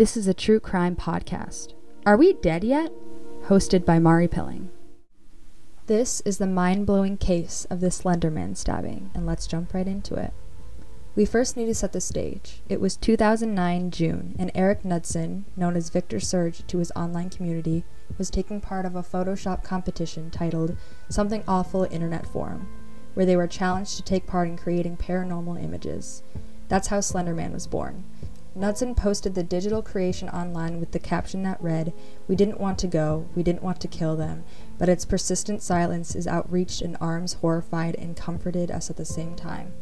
This is a true crime podcast. Are we dead yet? Hosted by Mari Pilling. This is the mind blowing case of the Slenderman stabbing, and let's jump right into it. We first need to set the stage. It was 2009 June, and Eric Knudsen, known as Victor Surge to his online community, was taking part of a Photoshop competition titled Something Awful Internet Forum, where they were challenged to take part in creating paranormal images. That's how Slenderman was born. Knudsen posted the digital creation online with the caption that read, We didn't want to go, we didn't want to kill them, but its persistent silence is outreached and arms horrified and comforted us at the same time.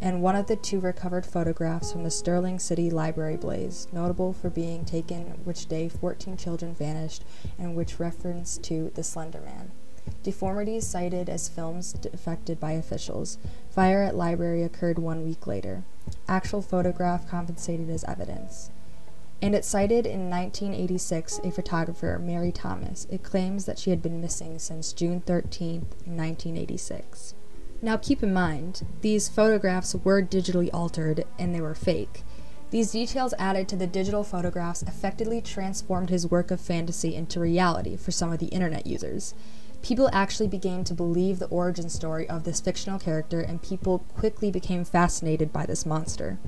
And one of the two recovered photographs from the Stirling City Library blaze, notable for being taken which day 14 children vanished and which reference to the Slender Man. Deformities cited as films defected by officials. Fire at library occurred one week later. Actual photograph compensated as evidence. And it cited in 1986 a photographer, Mary Thomas. It claims that she had been missing since June 13, 1986. Now keep in mind, these photographs were digitally altered and they were fake. These details added to the digital photographs effectively transformed his work of fantasy into reality for some of the internet users people actually began to believe the origin story of this fictional character, and people quickly became fascinated by this monster.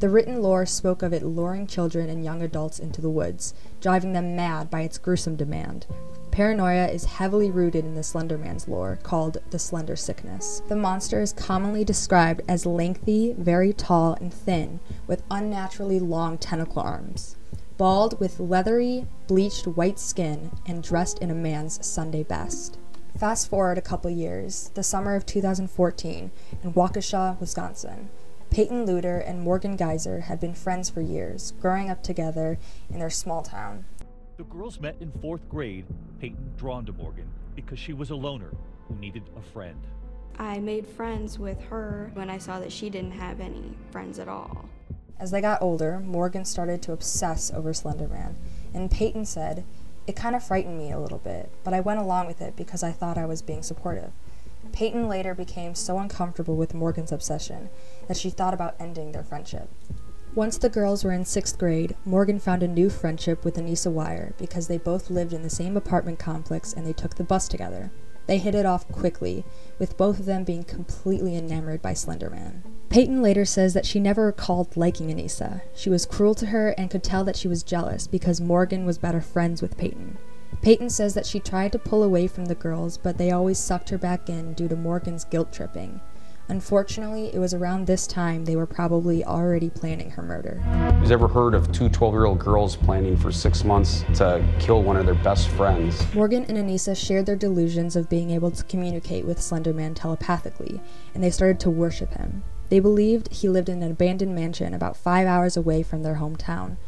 The written lore spoke of it luring children and young adults into the woods, driving them mad by its gruesome demand. Paranoia is heavily rooted in the Slender Man's lore, called the Slender Sickness. The monster is commonly described as lengthy, very tall, and thin, with unnaturally long tentacle arms bald with leathery, bleached white skin, and dressed in a man's Sunday best. Fast forward a couple years, the summer of 2014, in Waukesha, Wisconsin. Peyton Leutner and Morgan Geyser had been friends for years, growing up together in their small town. The girls met in fourth grade, Peyton drawn to Morgan because she was a loner who needed a friend. I made friends with her when I saw that she didn't have any friends at all. As they got older, Morgan started to obsess over Slenderman, and Peyton said, It kind of frightened me a little bit, but I went along with it because I thought I was being supportive. Peyton later became so uncomfortable with Morgan's obsession that she thought about ending their friendship. Once the girls were in sixth grade, Morgan found a new friendship with Anissa Weier because they both lived in the same apartment complex and they took the bus together. They hit it off quickly, with both of them being completely enamored by Slenderman. Peyton later says that she never recalled liking Anissa. She was cruel to her and could tell that she was jealous because Morgan was better friends with Peyton. Peyton says that she tried to pull away from the girls, but they always sucked her back in due to Morgan's guilt tripping. Unfortunately, it was around this time they were probably already planning her murder. Who's ever heard of two 12 year old girls planning for six months to kill one of their best friends? Morgan and Anissa shared their delusions of being able to communicate with Slenderman telepathically, and they started to worship him. They believed he lived in an abandoned mansion about five hours away from their hometown.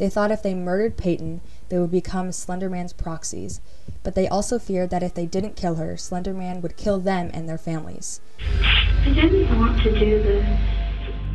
They thought if they murdered Peyton, they would become Slenderman's proxies, but they also feared that if they didn't kill her, Slenderman would kill them and their families. I didn't want to do this.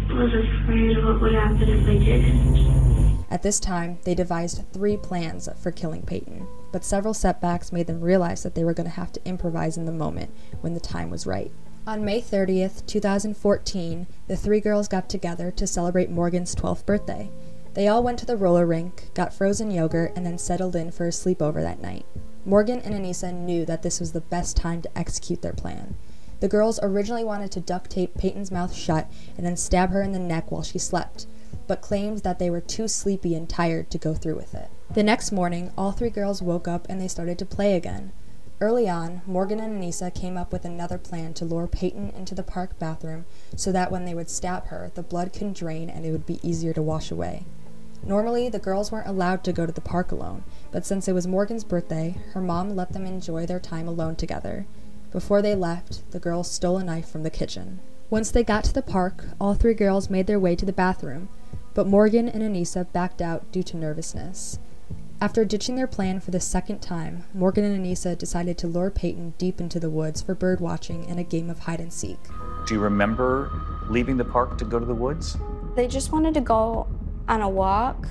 I was afraid of what would happen if I did. At this time, they devised three plans for killing Peyton, but several setbacks made them realize that they were going to have to improvise in the moment when the time was right. On May 30th, 2014, the three girls got together to celebrate Morgan's 12th birthday. They all went to the roller rink, got frozen yogurt, and then settled in for a sleepover that night. Morgan and Anissa knew that this was the best time to execute their plan. The girls originally wanted to duct tape Peyton's mouth shut and then stab her in the neck while she slept, but claimed that they were too sleepy and tired to go through with it. The next morning, all three girls woke up and they started to play again. Early on, Morgan and Anissa came up with another plan to lure Peyton into the park bathroom so that when they would stab her, the blood could drain and it would be easier to wash away. Normally, the girls weren't allowed to go to the park alone, but since it was Morgan's birthday, her mom let them enjoy their time alone together. Before they left, the girls stole a knife from the kitchen. Once they got to the park, all three girls made their way to the bathroom, but Morgan and Anissa backed out due to nervousness. After ditching their plan for the second time, Morgan and Anissa decided to lure Peyton deep into the woods for bird watching and a game of hide and seek. Do you remember leaving the park to go to the woods? They just wanted to go on a walk,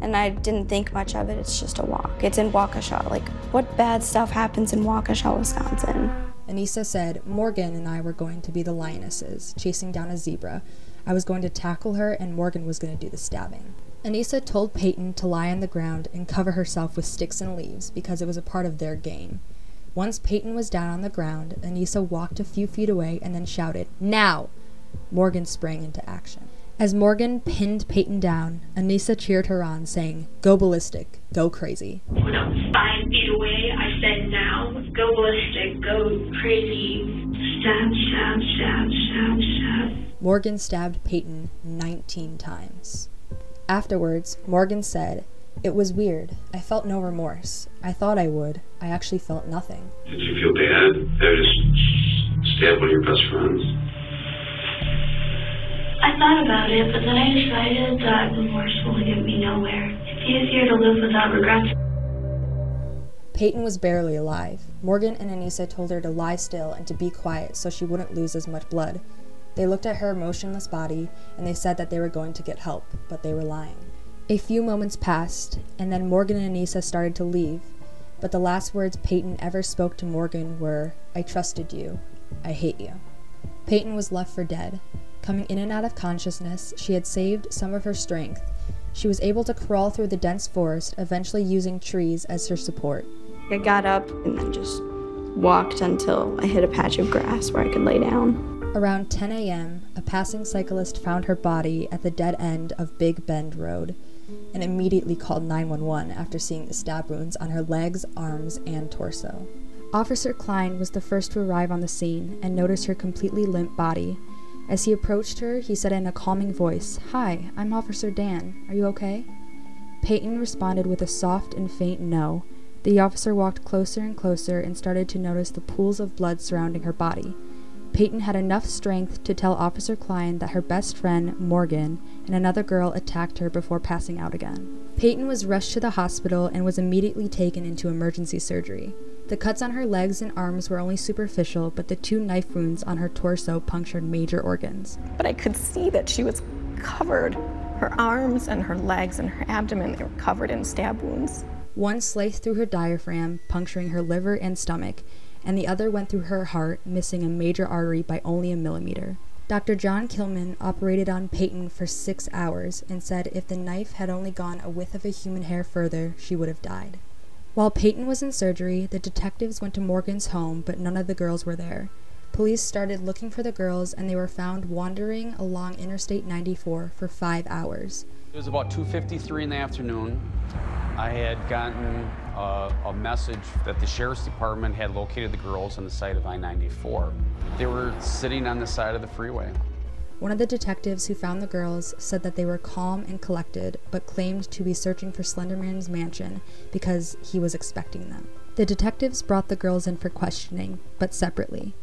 and I didn't think much of it. It's just a walk. It's in Waukesha. Like, what bad stuff happens in Waukesha, Wisconsin? Anissa said, Morgan and I were going to be the lionesses, chasing down a zebra. I was going to tackle her, and Morgan was going to do the stabbing. Anissa told Peyton to lie on the ground and cover herself with sticks and leaves because it was a part of their game. Once Peyton was down on the ground, Anissa walked a few feet away and then shouted, Now! Morgan sprang into action. As Morgan pinned Peyton down, Anissa cheered her on, saying, Go ballistic, go crazy. When I was five feet away, I said, now, go ballistic, go crazy. Stab, stab, stab, stab, stab. Morgan stabbed Peyton 19 times. Afterwards, Morgan said, It was weird. I felt no remorse. I thought I would. I actually felt nothing. Did you feel bad? That I just stabbed one of your best friends? I thought about it, but then I decided that remorse will get me nowhere. It's easier to live without regrets. Peyton was barely alive. Morgan and Anissa told her to lie still and to be quiet so she wouldn't lose as much blood. They looked at her motionless body and they said that they were going to get help, but they were lying. A few moments passed, and then Morgan and Anissa started to leave, but the last words Peyton ever spoke to Morgan were, I trusted you. I hate you. Peyton was left for dead. Coming in and out of consciousness, she had saved some of her strength. She was able to crawl through the dense forest, eventually using trees as her support. I got up and then just walked until I hit a patch of grass where I could lay down. Around 10 a.m., a passing cyclist found her body at the dead end of Big Bend Road and immediately called 911 after seeing the stab wounds on her legs, arms, and torso. Officer Klein was the first to arrive on the scene and noticed her completely limp body. As he approached her, he said in a calming voice, Hi, I'm Officer Dan. Are you okay? Peyton responded with a soft and faint no. The officer walked closer and closer and started to notice the pools of blood surrounding her body. Peyton had enough strength to tell Officer Klein that her best friend, Morgan, and another girl attacked her before passing out again. Peyton was rushed to the hospital and was immediately taken into emergency surgery. The cuts on her legs and arms were only superficial, but the two knife wounds on her torso punctured major organs. But I could see that she was covered. Her arms and her legs and her abdomen, they were covered in stab wounds. One sliced through her diaphragm, puncturing her liver and stomach, and the other went through her heart, missing a major artery by only a millimeter. Dr. John Kilman operated on Peyton for six hours and said if the knife had only gone a width of a human hair further, she would have died. While Peyton was in surgery, the detectives went to Morgan's home, but none of the girls were there. Police started looking for the girls, and they were found wandering along Interstate 94 for five hours. It was about 2.53 in the afternoon. I had gotten a message that the sheriff's department had located the girls on the side of I-94. They were sitting on the side of the freeway. One of the detectives who found the girls said that they were calm and collected, but claimed to be searching for Slenderman's mansion because he was expecting them. The detectives brought the girls in for questioning, but separately.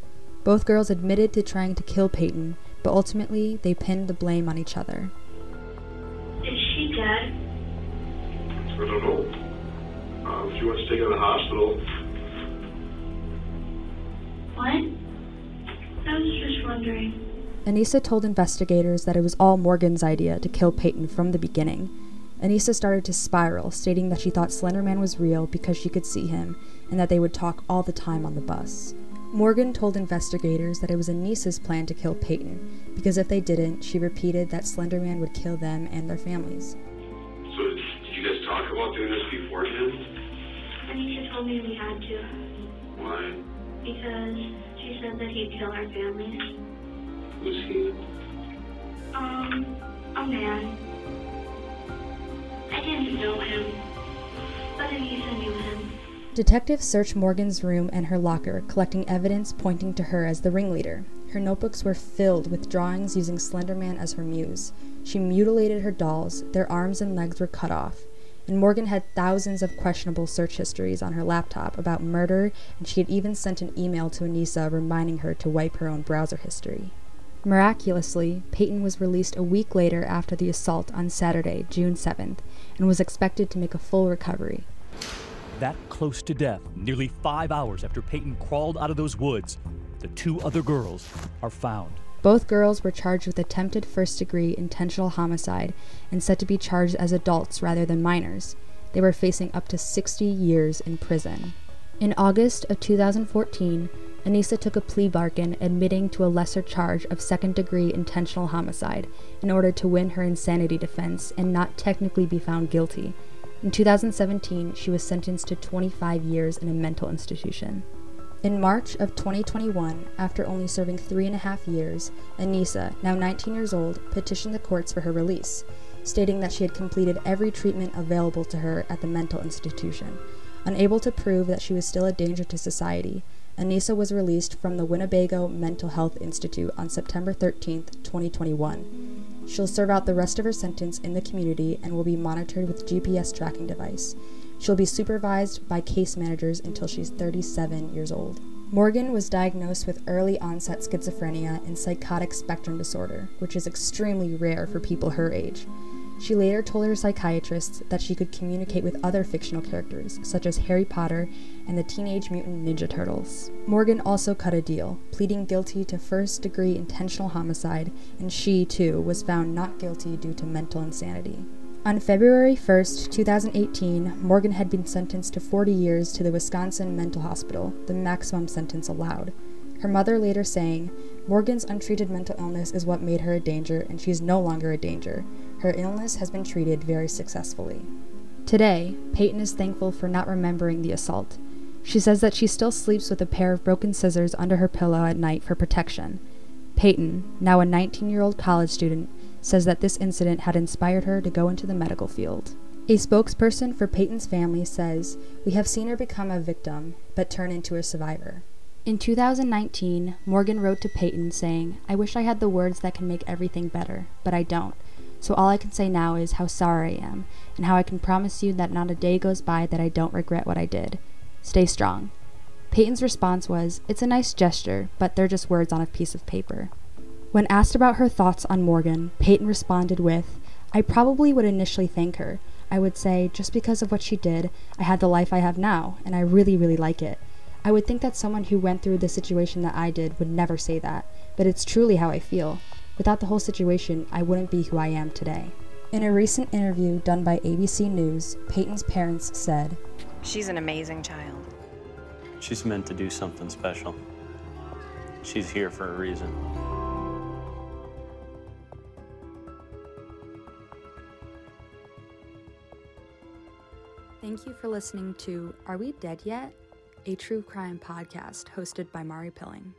Both girls admitted to trying to kill Peyton, but ultimately they pinned the blame on each other. Is she dead? I don't know. Uh, if you want to take her to the hospital, What? I was just wondering. Anissa told investigators that it was all Morgan's idea to kill Peyton from the beginning. Anissa started to spiral, stating that she thought Slenderman was real because she could see him and that they would talk all the time on the bus. Morgan told investigators that it was Anissa's plan to kill Peyton because if they didn't, she repeated that Slenderman would kill them and their families. so did you guys talk about doing this beforehand? Anissa told me we had to Why? because she said that he'd kill our families. Who's he? Um, a man. I didn't know him, but Anissa knew him. Detectives searched Morgan's room and her locker, collecting evidence pointing to her as the ringleader. Her notebooks were filled with drawings using Slenderman as her muse. She mutilated her dolls, their arms and legs were cut off. And Morgan had thousands of questionable search histories on her laptop about murder, and she had even sent an email to Anissa reminding her to wipe her own browser history. Miraculously, Peyton was released a week later after the assault on Saturday, June 7th, and was expected to make a full recovery. That close to death, nearly five hours after Peyton crawled out of those woods, the two other girls are found. Both girls were charged with attempted first degree intentional homicide and set to be charged as adults rather than minors. They were facing up to 60 years in prison. In August of 2014, Anissa took a plea bargain admitting to a lesser charge of second degree intentional homicide in order to win her insanity defense and not technically be found guilty. In 2017, she was sentenced to 25 years in a mental institution. In March of 2021, after only serving three and a half years, Anissa, now 19 years old, petitioned the courts for her release, stating that she had completed every treatment available to her at the mental institution. Unable to prove that she was still a danger to society, Anissa was released from the Winnebago Mental Health Institute on September 13, 2021. She'll serve out the rest of her sentence in the community and will be monitored with GPS tracking device. She'll be supervised by case managers until she's 37 years old. Morgan was diagnosed with early onset schizophrenia and psychotic spectrum disorder, which is extremely rare for people her age. She later told her psychiatrist that she could communicate with other fictional characters, such as Harry Potter and the Teenage Mutant Ninja Turtles. Morgan also cut a deal, pleading guilty to first degree intentional homicide, and she, too, was found not guilty due to mental insanity. On February 1, 2018, Morgan had been sentenced to 40 years to the Wisconsin Mental Hospital, the maximum sentence allowed. Her mother later saying, Morgan's untreated mental illness is what made her a danger, and she's no longer a danger. Her illness has been treated very successfully. Today, Peyton is thankful for not remembering the assault. She says that she still sleeps with a pair of broken scissors under her pillow at night for protection. Peyton, now a 19 year old college student, says that this incident had inspired her to go into the medical field. A spokesperson for Peyton's family says, We have seen her become a victim, but turn into a survivor. In 2019, Morgan wrote to Peyton saying, I wish I had the words that can make everything better, but I don't. So all I can say now is how sorry I am, and how I can promise you that not a day goes by that I don't regret what I did. Stay strong. Peyton's response was, It's a nice gesture, but they're just words on a piece of paper. When asked about her thoughts on Morgan, Peyton responded with, I probably would initially thank her. I would say, just because of what she did, I had the life I have now, and I really, really like it. I would think that someone who went through the situation that I did would never say that, but it's truly how I feel. Without the whole situation, I wouldn't be who I am today. In a recent interview done by ABC News, Peyton's parents said, She's an amazing child. She's meant to do something special. She's here for a reason. Thank you for listening to Are We Dead Yet? A true crime podcast hosted by Mari Pilling.